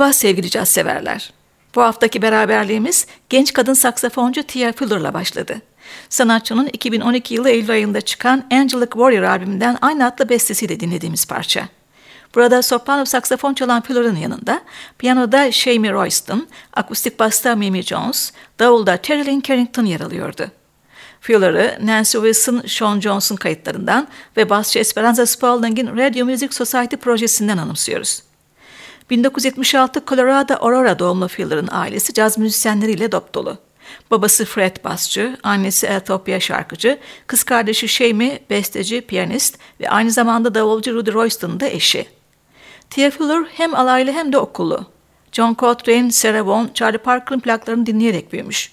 Merhaba sevgili caz severler. Bu haftaki beraberliğimiz genç kadın saksafoncu Tia Fuller'la başladı. Sanatçının 2012 yılı Eylül ayında çıkan Angelic Warrior albümünden aynı adlı bestesiyle dinlediğimiz parça. Burada soprano saksafon çalan Fuller'ın yanında piyanoda Shamie Royston, akustik basta Mimi Jones, davulda Terry Carrington yer alıyordu. Fuller'ı Nancy Wilson, Sean Johnson kayıtlarından ve basçı Esperanza Spalding'in Radio Music Society projesinden anımsıyoruz. 1976 Colorado Aurora doğumlu Fuller'ın ailesi caz müzisyenleriyle dop dolu. Babası Fred basçı, annesi Ethiopia şarkıcı, kız kardeşi Shamie besteci, piyanist ve aynı zamanda davulcu Rudy Royston'un da eşi. Tia Fuller hem alaylı hem de okullu. John Coltrane, Sarah Vaughan, Charlie Parker'ın plaklarını dinleyerek büyümüş.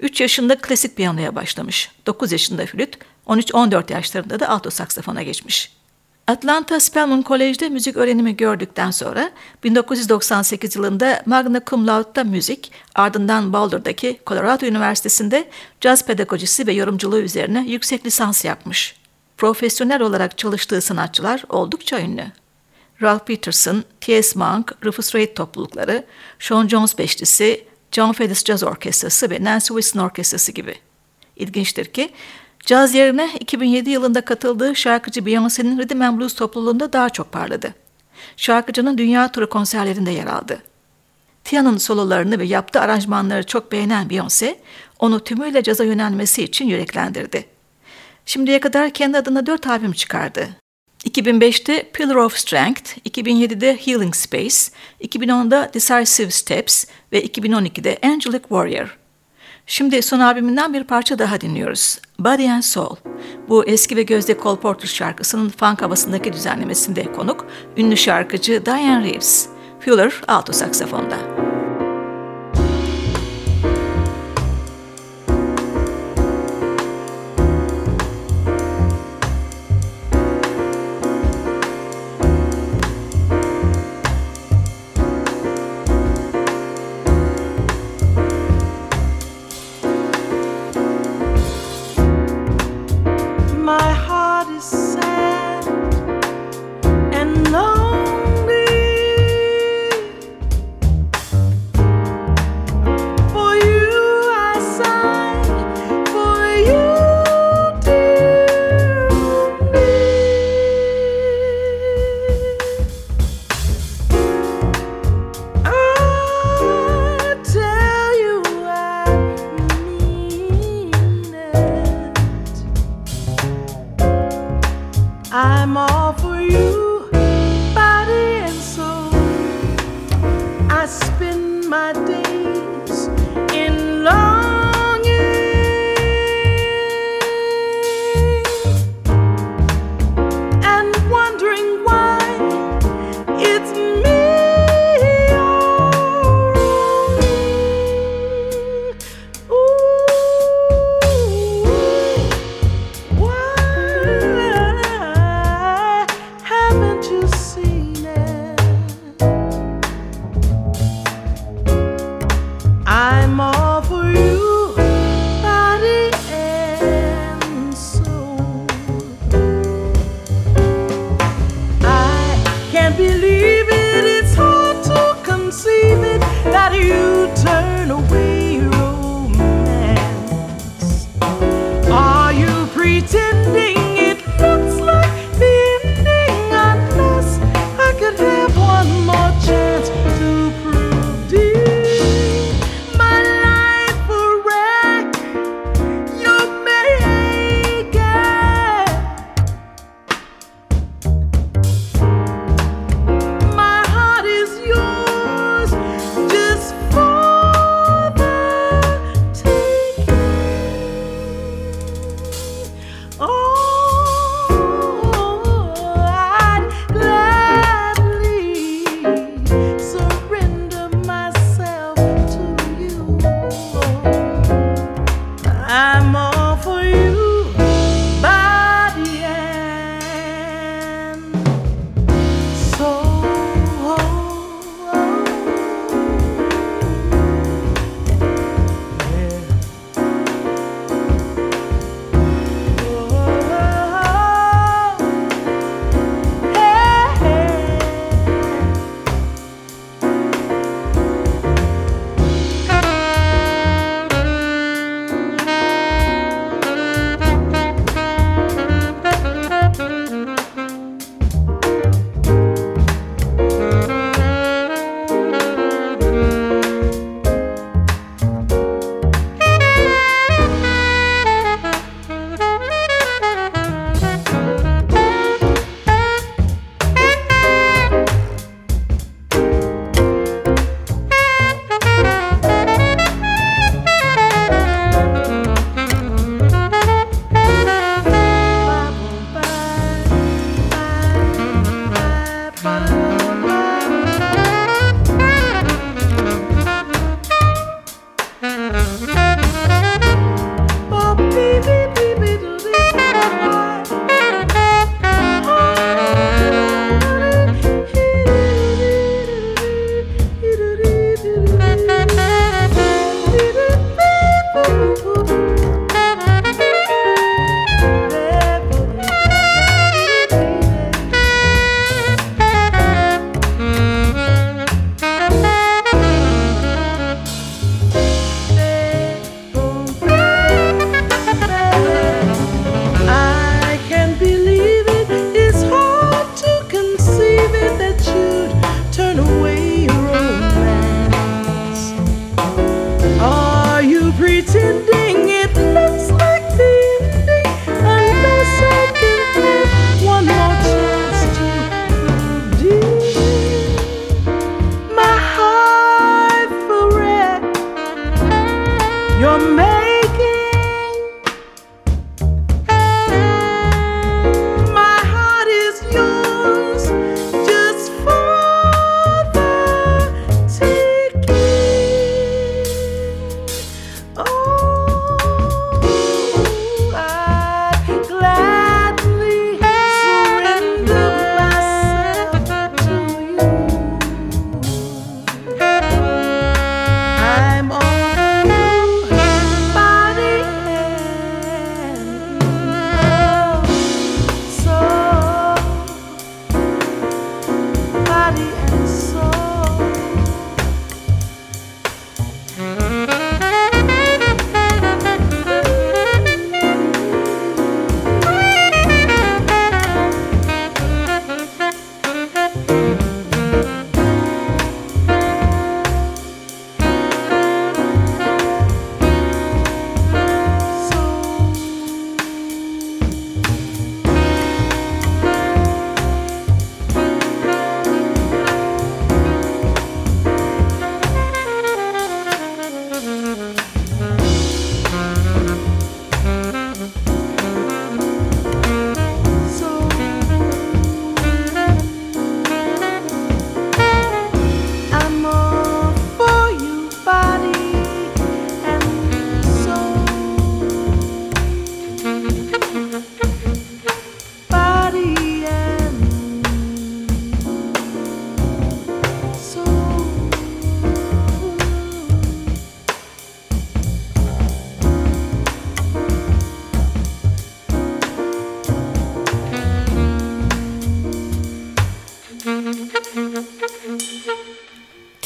3 yaşında klasik piyanoya başlamış. 9 yaşında flüt, 13-14 yaşlarında da alto saksafona geçmiş. Atlanta Spelman College'de müzik öğrenimi gördükten sonra 1998 yılında magna cum laude'da müzik, ardından Boulder'daki Colorado Üniversitesi'nde caz pedagojisi ve yorumculuğu üzerine yüksek lisans yapmış. Profesyonel olarak çalıştığı sanatçılar oldukça ünlü. Ralph Peterson, T.S. Monk, Rufus Reid toplulukları, Sean Jones Beşlisi, John Phillips Jazz Orkestrası ve Nancy Wilson Orkestrası gibi. İlginçtir ki Caz yerine 2007 yılında katıldığı şarkıcı Beyoncé'nin Rhythm and Blues topluluğunda daha çok parladı. Şarkıcının dünya turu konserlerinde yer aldı. Tia'nın sololarını ve yaptığı aranjmanları çok beğenen Beyoncé, onu tümüyle caza yönelmesi için yüreklendirdi. Şimdiye kadar kendi adına dört albüm çıkardı. 2005'te Pillar of Strength, 2007'de Healing Space, 2010'da Decisive Steps ve 2012'de Angelic Warrior. Şimdi son albümünden bir parça daha dinliyoruz. Body and Soul. Bu eski ve gözde Cole Porter şarkısının funk havasındaki düzenlemesinde konuk ünlü şarkıcı Diane Reeves. Fuller alto saksafonda.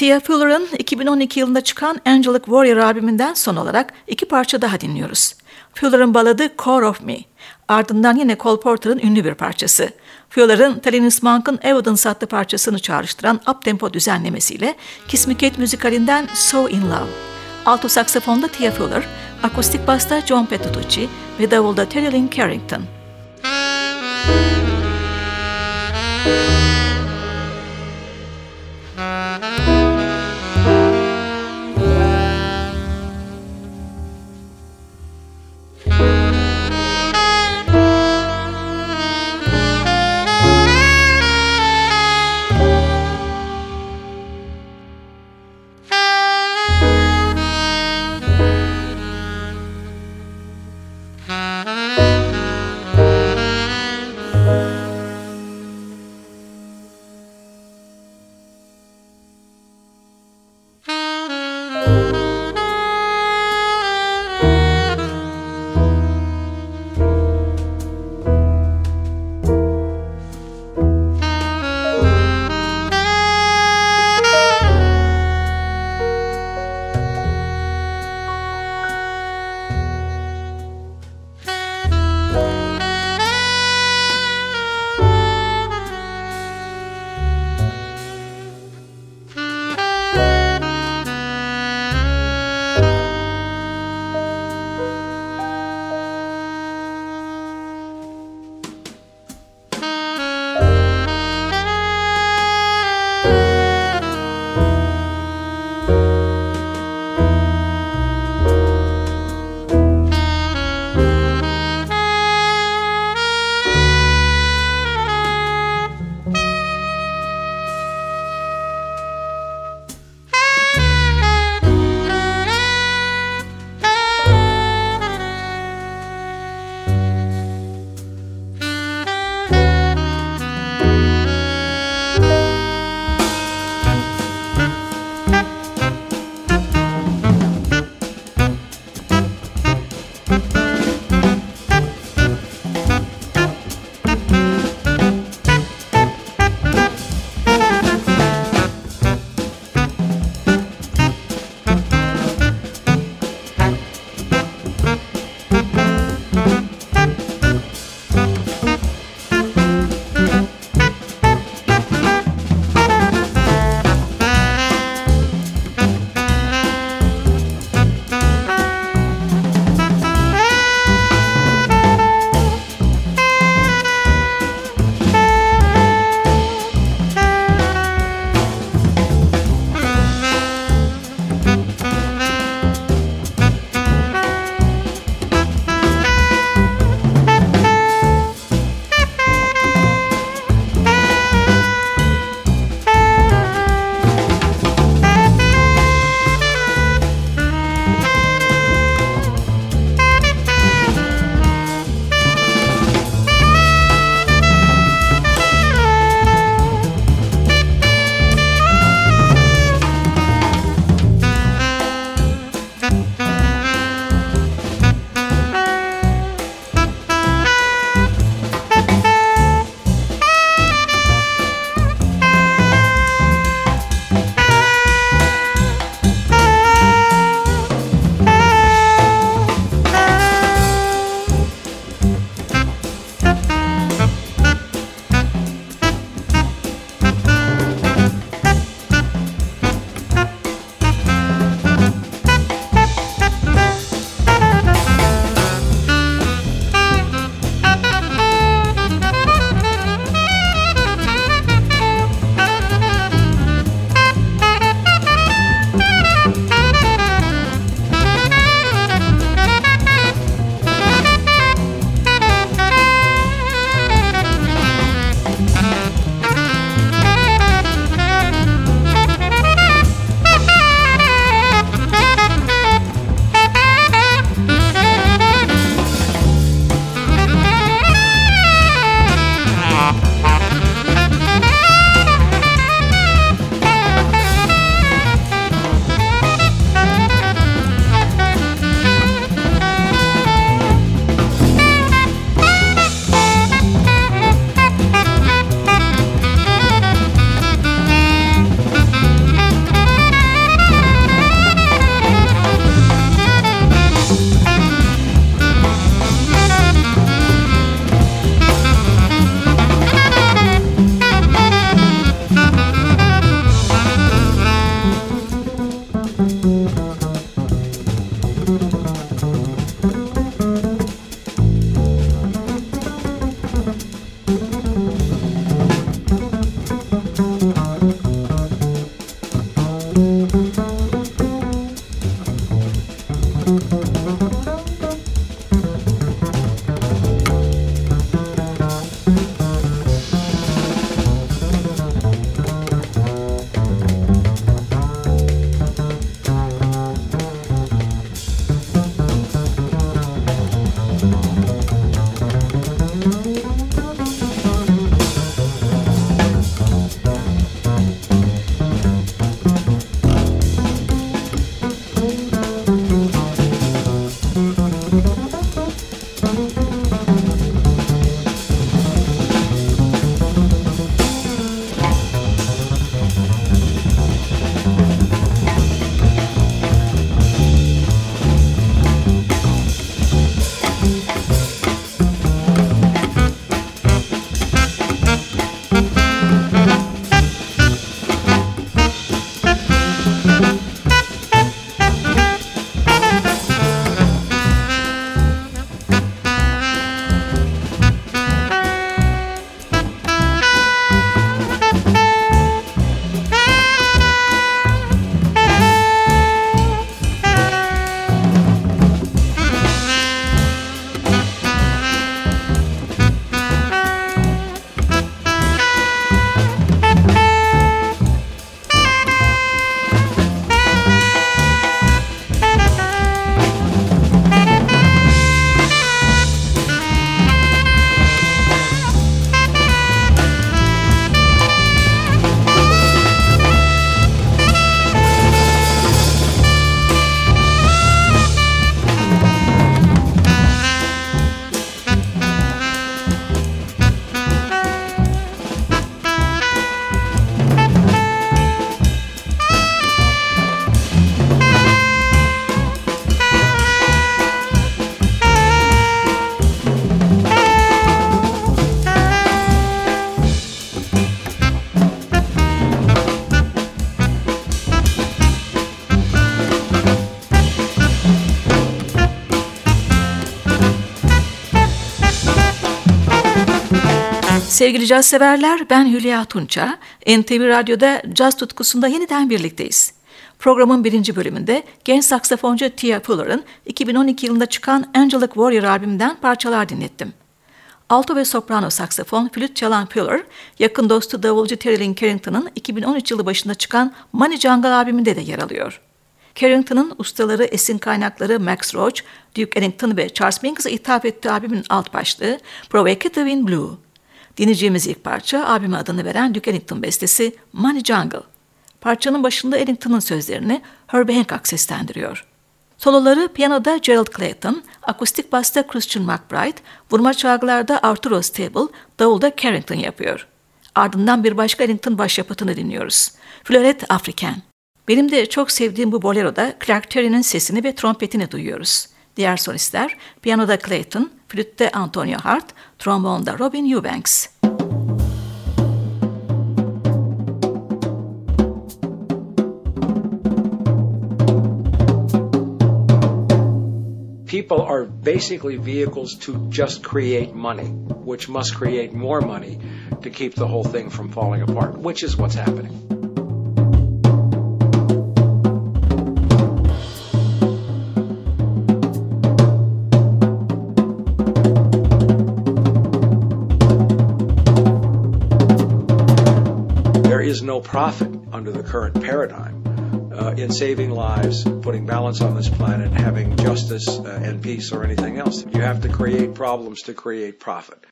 Tia Fuller'ın 2012 yılında çıkan Angelic Warrior albümünden son olarak iki parça daha dinliyoruz. Fuller'ın baladı Core of Me, ardından yine Cole Porter'ın ünlü bir parçası. Fuller'ın Thelonious Monk'ın Evidence adlı parçasını çağrıştıran uptempo düzenlemesiyle Kiss Me Kate müzikalinden So In Love. Alto saksafonda Tia Fuller, akustik basta John Petrucci ve davulda Terry Lynn Carrington. Sevgili caz severler, ben Hülya Tunça. NTV Radyo'da caz tutkusunda yeniden birlikteyiz. Programın birinci bölümünde genç saksafoncu Tia Fuller'ın 2012 yılında çıkan Angelic Warrior albümünden parçalar dinlettim. Alto ve soprano saksafon, flüt çalan Fuller, yakın dostu davulcu Terry Lynn Carrington'ın 2013 yılı başında çıkan Money Jungle albümünde de yer alıyor. Carrington'ın ustaları esin kaynakları Max Roach, Duke Ellington ve Charles Minkus'a ithaf ettiği albümün alt başlığı Provocative in Blue. Dinleyeceğimiz ilk parça albüme adını veren Duke Ellington bestesi Money Jungle. Parçanın başında Ellington'ın sözlerini Herbie Hancock seslendiriyor. Soloları piyanoda Gerald Clayton, akustik basta Christian McBride, vurma çalgılarda Arturo Stable, davulda Carrington yapıyor. Ardından bir başka Ellington başyapıtını dinliyoruz. Florette African. Benim de çok sevdiğim bu boleroda Clark Terry'nin sesini ve trompetini duyuyoruz. Diğer solistler piyanoda Clayton, flütte Antonio Hart, trombonda Robin Eubanks. people are basically vehicles to just create money, which must create more money to keep the whole thing from falling apart, which is what's happening. Is no profit under the current paradigm uh, in saving lives, putting balance on this planet, having justice uh, and peace or anything else. You have to create problems to create profit.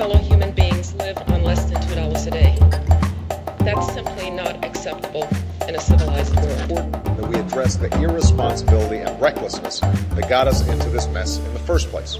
fellow human beings live on less than $2 a day. That's simply not acceptable in a civilized world. That we address the irresponsibility and recklessness that got us into this mess in the first place.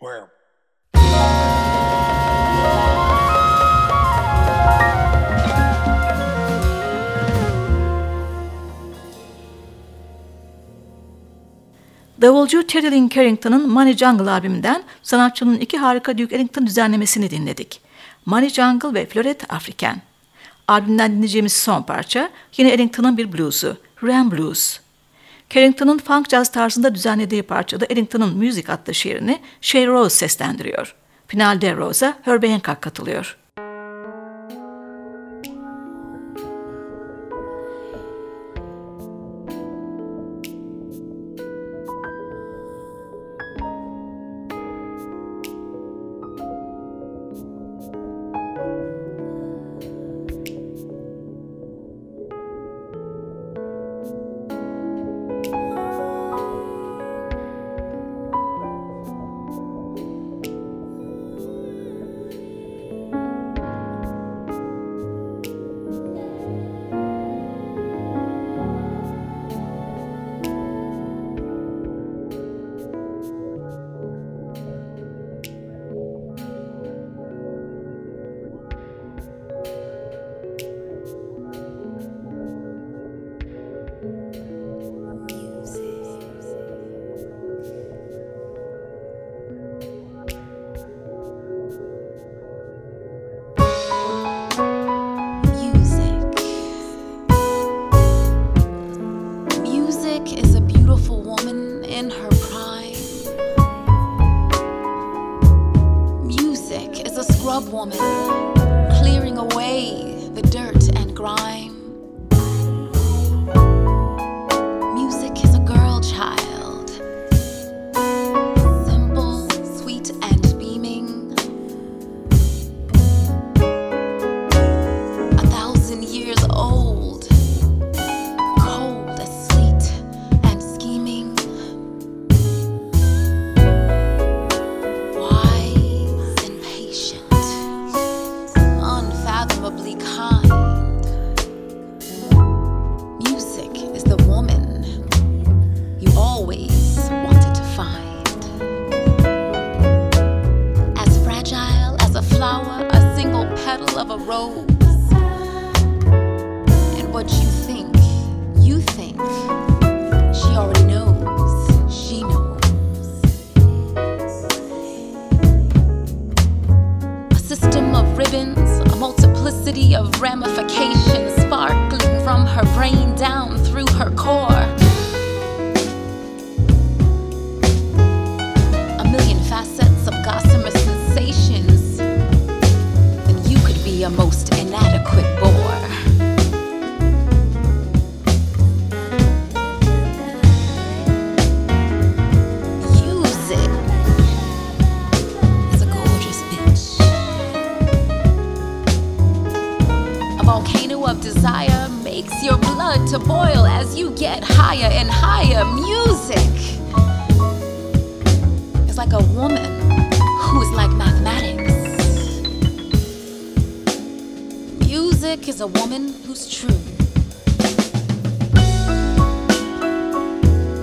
Wow. Davulcu Terry Lynn Carrington'ın Money Jungle albümünden sanatçının iki harika Duke Ellington düzenlemesini dinledik. Money Jungle ve Florette African. Albümden dinleyeceğimiz son parça yine Ellington'ın bir bluesu, Ram Blues. Carrington'ın funk jazz tarzında düzenlediği parçada Ellington'ın müzik adlı şiirini Shay Rose seslendiriyor. Finalde Rose'a Herbie Hancock katılıyor. Is a woman who's true.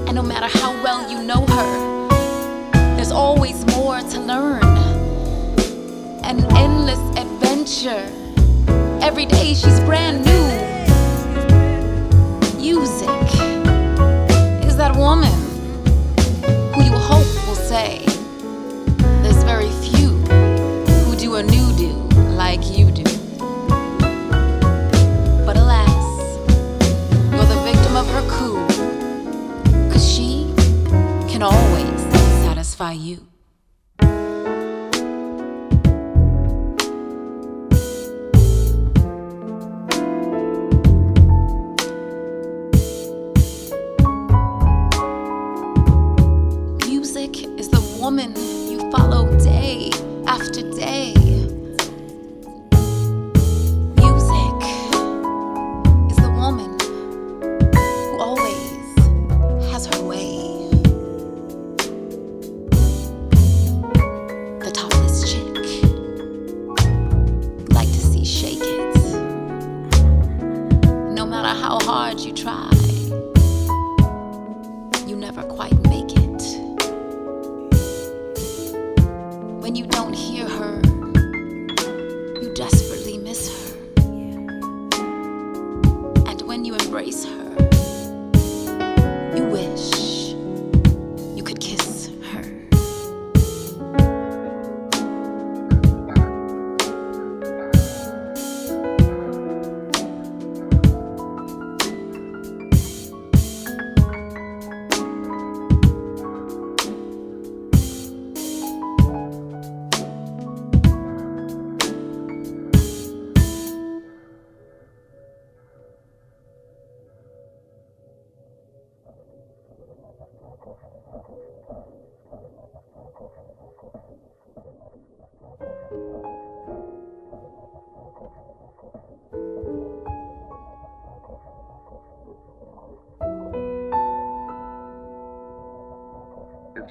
And no matter how well you know her, there's always more to learn. An endless adventure. Every day she's brand new. Music is that woman who you hope will say, There's very few who do a new do like you do. cool. Cause she can always satisfy you. you try.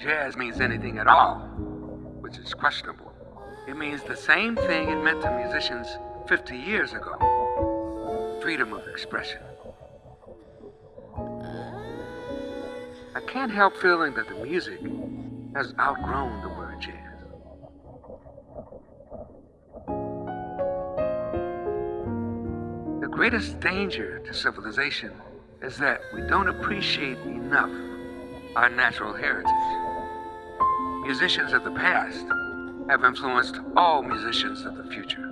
Jazz means anything at all, which is questionable, it means the same thing it meant to musicians 50 years ago freedom of expression. I can't help feeling that the music has outgrown the word jazz. The greatest danger to civilization is that we don't appreciate enough our natural heritage. Musicians of the past have influenced all musicians of the future.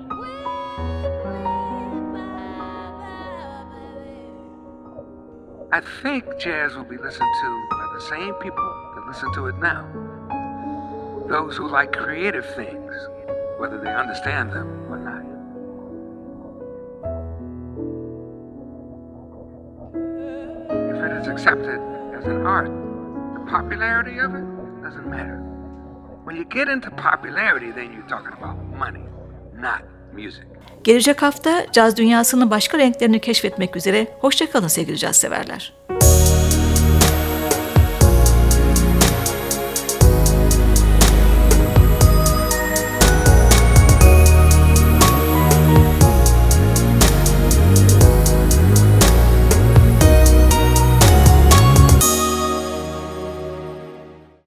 I think jazz will be listened to by the same people that listen to it now. Those who like creative things, whether they understand them or not. If it is accepted as an art, the popularity of it doesn't matter. When you get into popularity, then you're talking about money, not music. Gelecek hafta caz dünyasının başka renklerini keşfetmek üzere hoşçakalın sevgili caz severler.